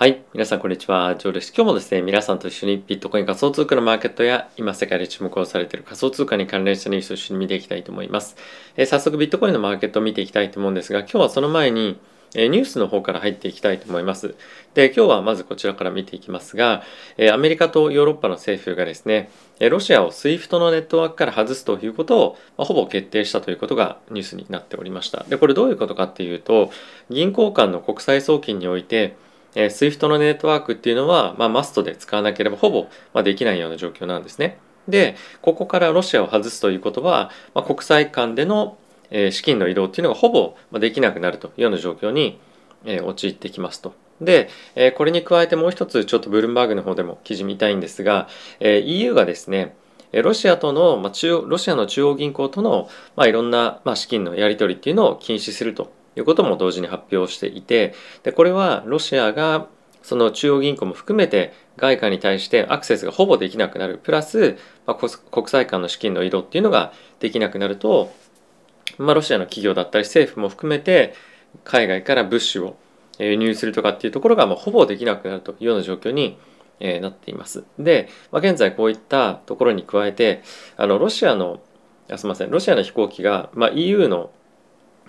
はい。皆さん、こんにちは。ジョーです。今日もですね、皆さんと一緒にビットコイン仮想通貨のマーケットや、今世界で注目をされている仮想通貨に関連したニュースを一緒に見ていきたいと思います。えー、早速、ビットコインのマーケットを見ていきたいと思うんですが、今日はその前に、え、ニュースの方から入っていきたいと思います。で、今日はまずこちらから見ていきますが、え、アメリカとヨーロッパの政府がですね、えロシアを SWIFT のネットワークから外すということを、まあ、ほぼ決定したということがニュースになっておりました。で、これどういうことかっていうと、銀行間の国際送金において、えー、SWIFT のネットワークっていうのは、まあ、マストで使わなければほぼ、まあ、できないような状況なんですね。で、ここからロシアを外すということは、まあ、国際間での、え、資金の移動っていうのがほぼ、まあ、できなくなるというような状況に、え、陥ってきますと。で、え、これに加えてもう一つちょっとブルームバーグの方でも記事見たいんですが、えー、EU がですね、ロシアとの、まあ、中央ロシアの中央銀行との、まあ、いろんな、まあ、資金のやり取りっていうのを禁止するということも同時に発表していてでこれはロシアがその中央銀行も含めて外貨に対してアクセスがほぼできなくなるプラス、まあ、国際間の資金の移動っていうのができなくなると、まあ、ロシアの企業だったり政府も含めて海外から物資を輸入するとかっていうところがまあほぼできなくなるというような状況になっています。で、まあ、現在こういったところに加えてあのロシアのあすみませんロシアの飛行機が、まあ、EU の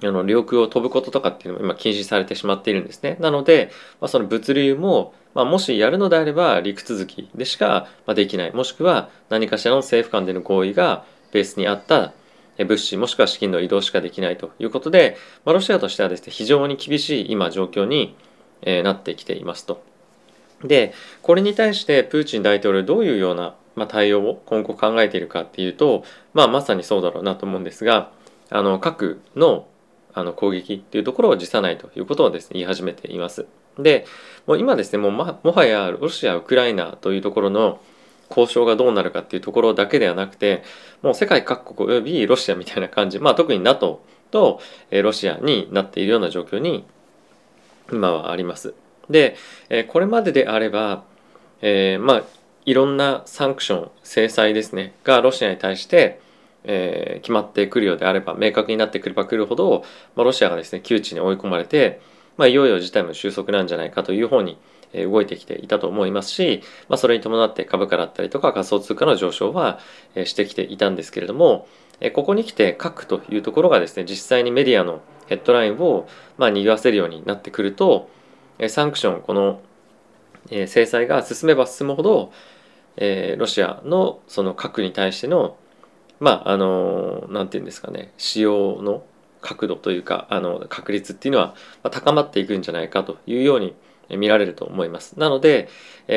あの領空を飛ぶこととかっていうのも今禁止されてしまっているんですね。なので、まあ、その物流も、まあ、もしやるのであれば陸続きでしかできないもしくは何かしらの政府間での合意がベースにあった物資もしくは資金の移動しかできないということで、まあ、ロシアとしてはですね非常に厳しい今状況に、なってきていますと。でこれに対してプーチン大統領どういうような、対応を今後考えているかっていうと、まあ、まさにそうだろうなと思うんですがあの核のあの攻撃っていうところを辞さないということをですね言い始めています。でもう今ですねもうもはやロシアウクライナというところの交渉がどうなるかっていうところだけではなくてもう世界各国およびロシアみたいな感じまあ特に NATO とロシアになっているような状況に今はあります。でこれまでであれば、えー、まあいろんなサンクション制裁ですねがロシアに対してえー、決まってくるようであれば明確になってくればくるほど、まあ、ロシアがですね窮地に追い込まれて、まあ、いよいよ事態も収束なんじゃないかという方に動いてきていたと思いますし、まあ、それに伴って株価だったりとか仮想通貨の上昇はしてきていたんですけれどもここに来て核というところがですね実際にメディアのヘッドラインをまあ賑わせるようになってくるとサンクションこの制裁が進めば進むほどロシアのその核に対してのまああの何て言うんですかね使用の角度というかあの確率っていうのは高まっていくんじゃないかというように見られると思います。なので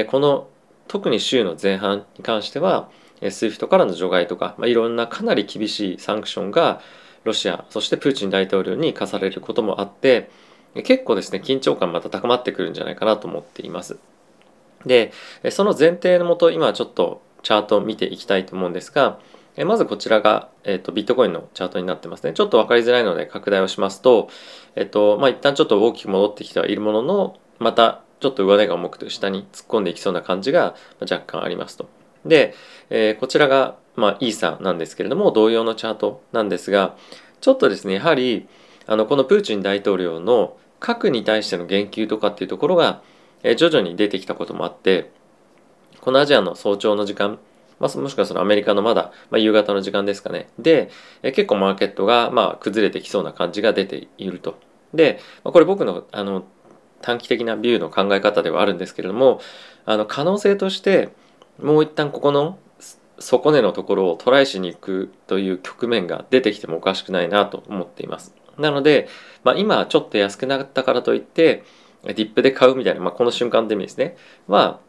この特に週の前半に関しては SWIFT からの除外とか、まあ、いろんなかなり厳しいサンクションがロシアそしてプーチン大統領に課されることもあって結構ですね緊張感また高まってくるんじゃないかなと思っています。でその前提のもと今ちょっとチャートを見ていきたいと思うんですがえまずこちらが、えーと、ビットコインのチャートになってますね。ちょっと分かりづらいので拡大をしますと、えっ、と、まあ、一旦ちょっと大きく戻ってきてはいるものの、またちょっと上値が重くて下に突っ込んでいきそうな感じが若干ありますと。で、えー、こちらが、まあ、イーサなんですけれども、同様のチャートなんですが、ちょっとですね、やはり、あの、このプーチン大統領の核に対しての言及とかっていうところが、え、徐々に出てきたこともあって、このアジアの早朝の時間、まあ、もしくはそのアメリカのまだ、まあ、夕方の時間ですかね。で、え結構マーケットが、まあ、崩れてきそうな感じが出ていると。で、まあ、これ僕のあの短期的なビューの考え方ではあるんですけれども、あの可能性として、もう一旦ここの底根のところをトライしに行くという局面が出てきてもおかしくないなと思っています。なので、まあ、今ちょっと安くなったからといって、ディップで買うみたいな、まあ、この瞬間で意味ですね。は、あ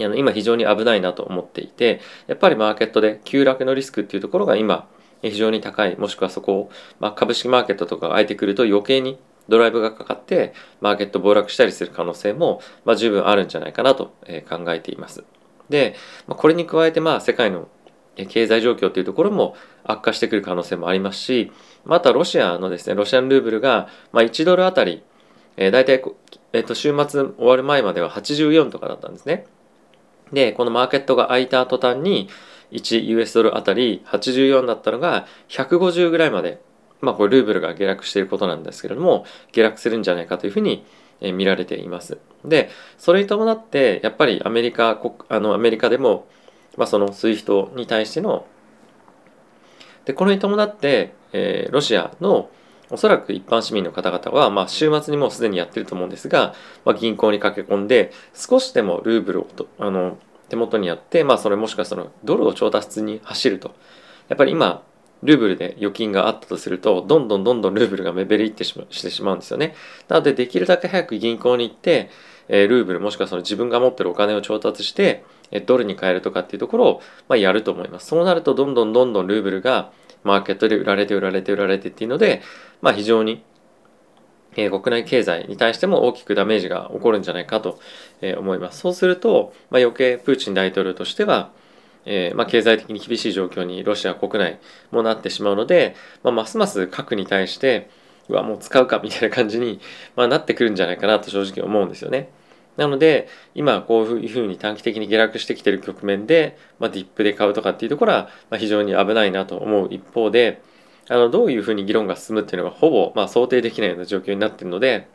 あの今非常に危ないなと思っていてやっぱりマーケットで急落のリスクっていうところが今非常に高いもしくはそこを、まあ、株式マーケットとかが空いてくると余計にドライブがかかってマーケット暴落したりする可能性も、まあ、十分あるんじゃないかなと考えています。で、まあ、これに加えてまあ世界の経済状況というところも悪化してくる可能性もありますしまたロシアのですねロシアンルーブルが、まあ、1ドルあたり、えー、大体、えー、と週末終わる前までは84とかだったんですね。で、このマーケットが開いた途端に、1US ドルあたり84だったのが150ぐらいまで、まあこれルーブルが下落していることなんですけれども、下落するんじゃないかというふうに見られています。でそれに伴ってやっぱりアメリカあのアメリカでも、まあ、その SWIFT に対してのでこれに伴って、えー、ロシアのおそらく一般市民の方々は、まあ、週末にもうすでにやってると思うんですが、まあ、銀行に駆け込んで少しでもルーブルをあの手元にあって、まあ、それもしくはそのドルを調達に走ると。やっぱり今ルーブルで預金があったとするとどんどんどんどんルーブルが目減りってしましてしまうんですよね。なのでできるだけ早く銀行に行って、えー、ルーブルもしくはその自分が持ってるお金を調達してドルに変えるとかっていうところを、まあ、やると思います。そうなるとどんどんどんどんルーブルがマーケットで売られて売られて売られてっていうので、まあ、非常に、えー、国内経済に対しても大きくダメージが起こるんじゃないかと、えー、思います。そうすると、まあ、余計プーチン大統領としては、えーまあ、経済的に厳しい状況にロシア国内もなってしまうので、まあ、ますます核に対してうわもう使うかみたいな感じに、まあ、なってくるんじゃないかなと正直思うんですよね。なので今こういうふうに短期的に下落してきてる局面で、まあ、ディップで買うとかっていうところは、まあ、非常に危ないなと思う一方であのどういうふうに議論が進むっていうのがほぼ、まあ、想定できないような状況になってるので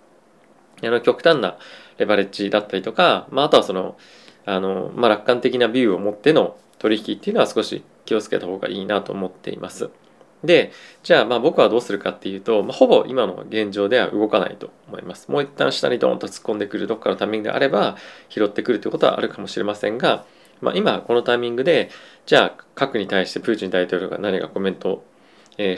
あの極端なレバレッジだったりとか、まあ、あとはそのあの、まあ、楽観的なビューを持っての取引っていうのは少し気をつけた方がいいなと思っています。で、じゃあまあ僕はどうするかっていうと、まあ、ほぼ今の現状では動かないと思います。もう一旦下にドーンと突っ込んでくるどっかのタイミングであれば拾ってくるということはあるかもしれませんが、まあ、今このタイミングで、じゃあ核に対してプーチン大統領が何かコメントを、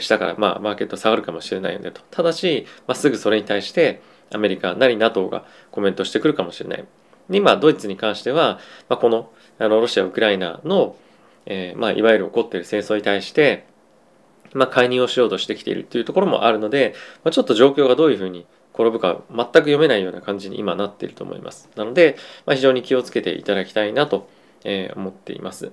したから、まあマーケット下がるかもしれないよねと。ただし、まあ、すぐそれに対してアメリカなり NATO がコメントしてくるかもしれない。で今ドイツに関しては、まあ、このあのロシア・ウクライナの、えーまあ、いわゆる起こっている戦争に対してまあ、介入をしようとしてきているっていうところもあるので、まあ、ちょっと状況がどういうふうに転ぶか全く読めないような感じに今なっていると思います。なので、まあ、非常に気をつけていただきたいなと思っています。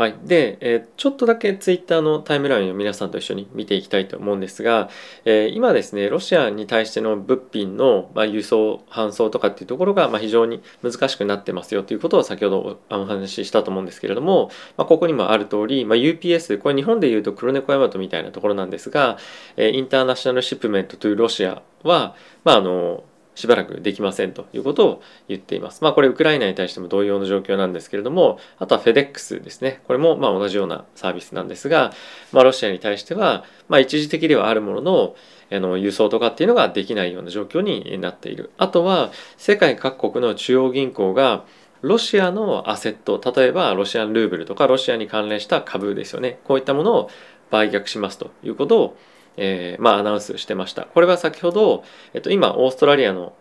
はい。で、えー、ちょっとだけツイッターのタイムラインを皆さんと一緒に見ていきたいと思うんですが、えー、今ですね、ロシアに対しての物品の、まあ、輸送、搬送とかっていうところが、まあ、非常に難しくなってますよということを先ほどお話ししたと思うんですけれども、まあ、ここにもある通り、まあ、UPS、これ日本でいうと黒猫ヤマトみたいなところなんですが、えー、インターナショナルシップメントトゥロシアは、まあ、あの、しばらくできませんということを言っています。まあこれウクライナに対しても同様の状況なんですけれども、あとは FedEx ですね。これもまあ同じようなサービスなんですが、まあロシアに対しては、まあ一時的ではあるものの、あの輸送とかっていうのができないような状況になっている。あとは世界各国の中央銀行がロシアのアセット、例えばロシアンルーブルとかロシアに関連した株ですよね。こういったものを売却しますということをえー、まあ、アナウンスしてました。これは先ほど、えっと、今オーストラリアの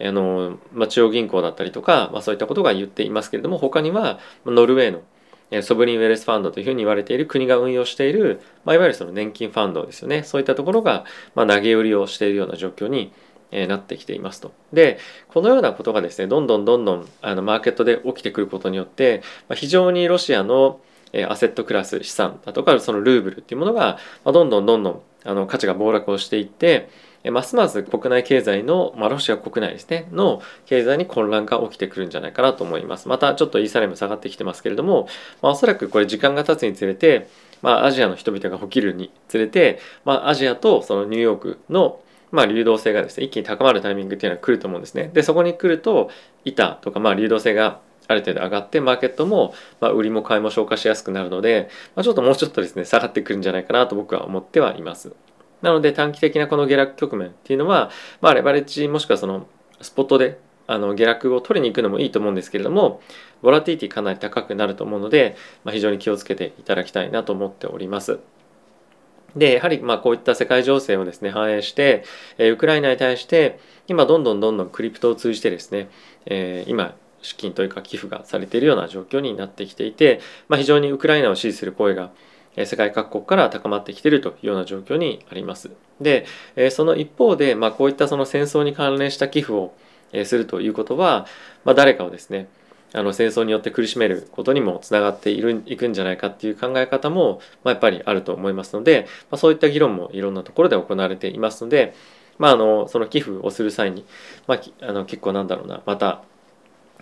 あの、まあ、中央銀行だったりとか、まあ、そういったことが言っていますけれども他にはノルウェーのソブリンウェルスファンドというふうに言われている国が運用している、まあ、いわゆるその年金ファンドですよねそういったところが、まあ、投げ売りをしているような状況になってきていますと。でこのようなことがですねどんどんどんどんあのマーケットで起きてくることによって、まあ、非常にロシアのアセットクラス資産だとかそのルーブルっていうものがどんどんどんどんあの価値が暴落をしていってますます国内経済の、まあ、ロシア国内ですねの経済に混乱が起きてくるんじゃないかなと思いますまたちょっとイーサレム下がってきてますけれども、まあ、おそらくこれ時間が経つにつれて、まあ、アジアの人々が起きるにつれて、まあ、アジアとそのニューヨークのまあ、流動性がですね一気に高まるタイミングっていうのは来ると思うんですね。でそこに来ると板とかまあ流動性がある程度上がってマーケットも、ま、売りも買いも消化しやすくなるので、ま、ちょっともうちょっとですね下がってくるんじゃないかなと僕は思ってはいます。なので短期的なこの下落局面っていうのは、まあ、レバレッジもしくはそのスポットであの下落を取りに行くのもいいと思うんですけれどもボラティティかなり高くなると思うので、まあ、非常に気をつけていただきたいなと思っております。でやはりまあこういった世界情勢をですね反映して、えウクライナに対して今どんどんどんどんクリプトを通じてですね、えー、今資金というか寄付がされているような状況になってきていて、まあ、非常にウクライナを支持する声が世界各国から高まってきているというような状況にあります。で、その一方で、まあ、こういったその戦争に関連した寄付をするということは、まあ、誰かをですねあの戦争によって苦しめることにもつながっているいくんじゃないかっていう考え方も、まあ、やっぱりあると思いますので、まあ、そういった議論もいろんなところで行われていますので、まあ、あのその寄付をする際に、まあ、あの結構なんだろうなまた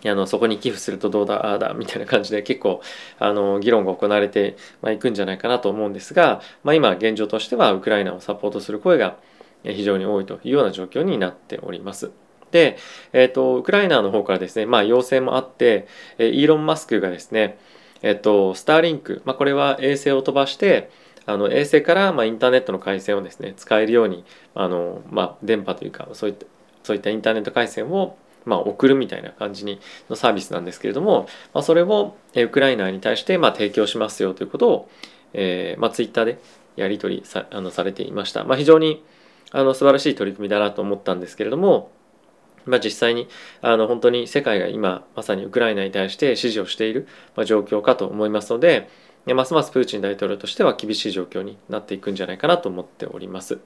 あのそこに寄付するとどうだああだみたいな感じで結構あの議論が行われて、まあ、いくんじゃないかなと思うんですが、まあ、今現状としてはウクライナをサポートする声が非常に多いというような状況になっております。で、えーと、ウクライナの方からですね、まあ、要請もあって、えイーロン・マスクがですね、えっ、ー、と、スターリンク、まあ、これは衛星を飛ばしてあの衛星からまインターネットの回線をですね使えるようにあの、まあ、電波というかそういったそういったインターネット回線をまあ、送るみたいな感じにのサービスなんですけれども、まあ、それをウクライナに対してまあ提供しますよということを、えーまあ、ツイッターでやり取りさあのされていました、まあ、非常にあの素晴らしい取り組みだなと思ったんですけれども、まあ、実際にあの本当に世界が今まさにウクライナに対して支持をしている、ま、状況かと思いますのでますますプーチン大統領としては厳しい状況になっていくんじゃないかなと思っております。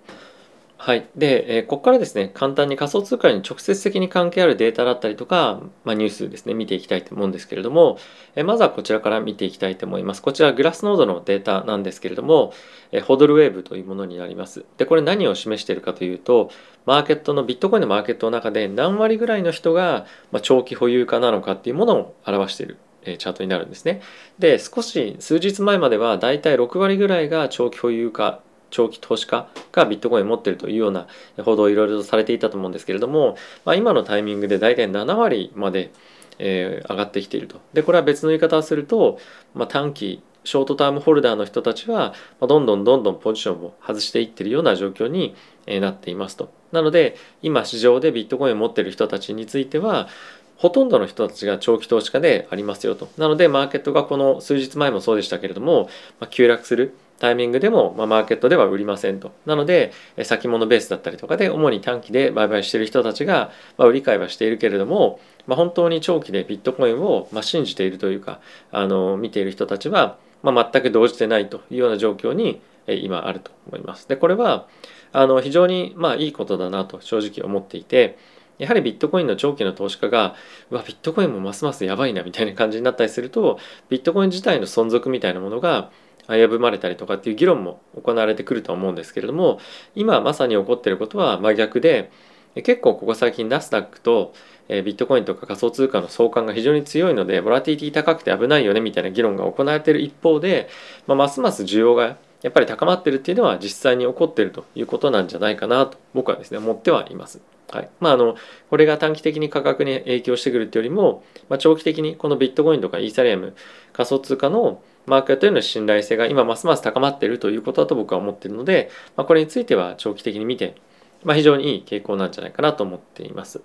はい。で、えー、ここからですね、簡単に仮想通貨に直接的に関係あるデータだったりとか、まあ、ニュースですね、見ていきたいと思うんですけれども、えー、まずはこちらから見ていきたいと思います。こちら、グラスノードのデータなんですけれども、えー、ホドルウェーブというものになります。で、これ何を示しているかというと、マーケットの、ビットコインのマーケットの中で何割ぐらいの人が、まあ、長期保有家なのかっていうものを表しているチャートになるんですね。で、少し数日前まではだいたい6割ぐらいが長期保有家長期投資家がビットコインを持ってるというような報道をいろいろとされていたと思うんですけれども、まあ、今のタイミングで大体7割まで、えー、上がってきていると。でこれは別の言い方をすると、まあ、短期ショートタームホルダーの人たちは、ま、どんどんどんどんポジションを外していってるような状況になっていますと。なので今市場でビットコインを持ってる人たちについてはほとんどの人たちが長期投資家でありますよと。なのでマーケットがこの数日前もそうでしたけれども、まあ、急落するタイミングでも、まあ、マーケットでは売りませんと。なので、先物ベースだったりとかで、主に短期で売買している人たちが、まあ、売り買いはしているけれども、まあ、本当に長期でビットコインを、まあ、信じているというか、あの、見ている人たちは、まあ、全く動じてないというような状況に、今あると思います。で、これは、あの、非常に、まあ、いいことだなと正直思っていて、やはりビットコインの長期の投資家が、うわ、ビットコインもますますやばいなみたいな感じになったりすると、ビットコイン自体の存続みたいなものが、危ぶまれたりとかっていう議論も行われてくると思うんですけれども今まさに起こっていることは真逆で結構ここ最近ナスダックとビットコインとか仮想通貨の相関が非常に強いのでボラティティ高くて危ないよねみたいな議論が行われている一方で、まあ、ますます需要がやっぱり高まってるっていうのは実際に起こっているということなんじゃないかなと僕はですね思ってはいます。はいまあ、あのこれが短期的に価格に影響してくるっていうよりも、まあ、長期的にこのビットコインとかイーサリアム仮想通貨のマーケットへの信頼性が今ますます高まっているということだと僕は思っているので、まあ、これについては長期的に見て、まあ、非常にいい傾向なんじゃないかなと思っています。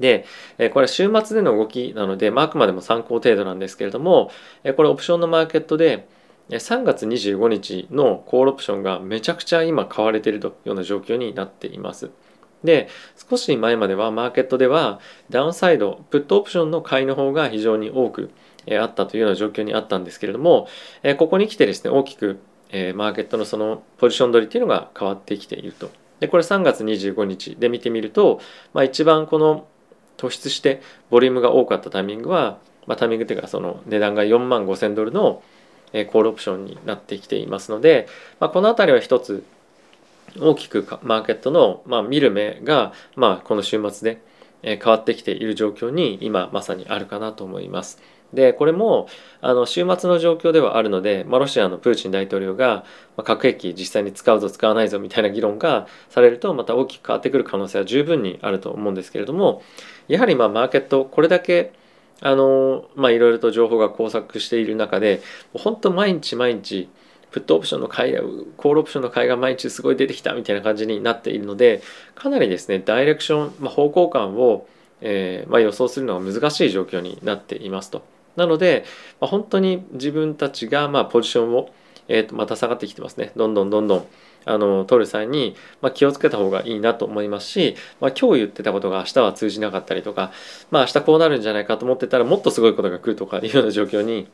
で、これは週末での動きなので、まあ、あくまでも参考程度なんですけれども、これオプションのマーケットで3月25日のコールオプションがめちゃくちゃ今買われているというような状況になっています。で、少し前まではマーケットではダウンサイド、プットオプションの買いの方が非常に多くあったというような状況にあったんですけれども、ここに来てですね、大きくマーケットのそのポジション取りっていうのが変わってきていると。で、これ3月25日で見てみると、まあ、一番この突出してボリュームが多かったタイミングは、まあ、タイミングっていうかその値段が4万5千ドルのコールオプションになってきていますので、まあ、この辺りは一つ大きくマーケットの、まあ、見る目が、まあ、この週末で変わってきている状況に今まさにあるかなと思います。でこれもあの週末の状況ではあるので、まあ、ロシアのプーチン大統領が、ま、核兵器実際に使うぞ使わないぞみたいな議論がされるとまた大きく変わってくる可能性は十分にあると思うんですけれどもやはりまあマーケットこれだけあのまあいろいろと情報が交錯している中で本当毎日毎日プットオプションの買いコールオプションの買いが毎日すごい出てきたみたいな感じになっているのでかなりですねダイレクション、まあ、方向感を、えーまあ、予想するのが難しい状況になっていますと。なので、まあ、本当に自分たちがまあポジションを、えー、とまた下がってきてますね。どんどんどんどんあの取る際に、まあ、気をつけた方がいいなと思いますし、まあ、今日言ってたことが明日は通じなかったりとか、まあ、明日こうなるんじゃないかと思ってたらもっとすごいことが来るとかいうような状況に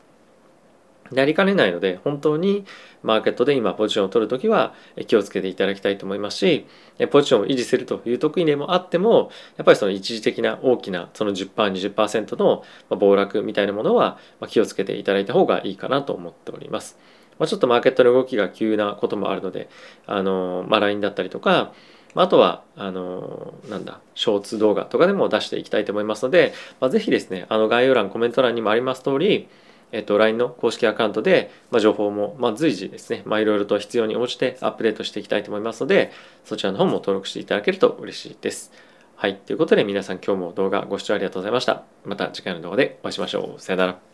なりかねないので本当にマーケットで今ポジションを取るときは気をつけていただきたいと思いますしポジションを維持するという得意でもあってもやっぱりその一時的な大きなその 10%20% の暴落みたいなものは気をつけていただいた方がいいかなと思っております。まあ、ちょっとマーケットの動きが急なこともあるのであの、まあ、LINE だったりとかあとは、あの、なんだ、ショーツ動画とかでも出していきたいと思いますので、まあ、ぜひですね、あの概要欄、コメント欄にもあります通り、えっと、LINE の公式アカウントで、まあ、情報も、まあ、随時ですね、まあ、いろいろと必要に応じてアップデートしていきたいと思いますので、そちらの方も登録していただけると嬉しいです。はい。ということで皆さん今日も動画ご視聴ありがとうございました。また次回の動画でお会いしましょう。さよなら。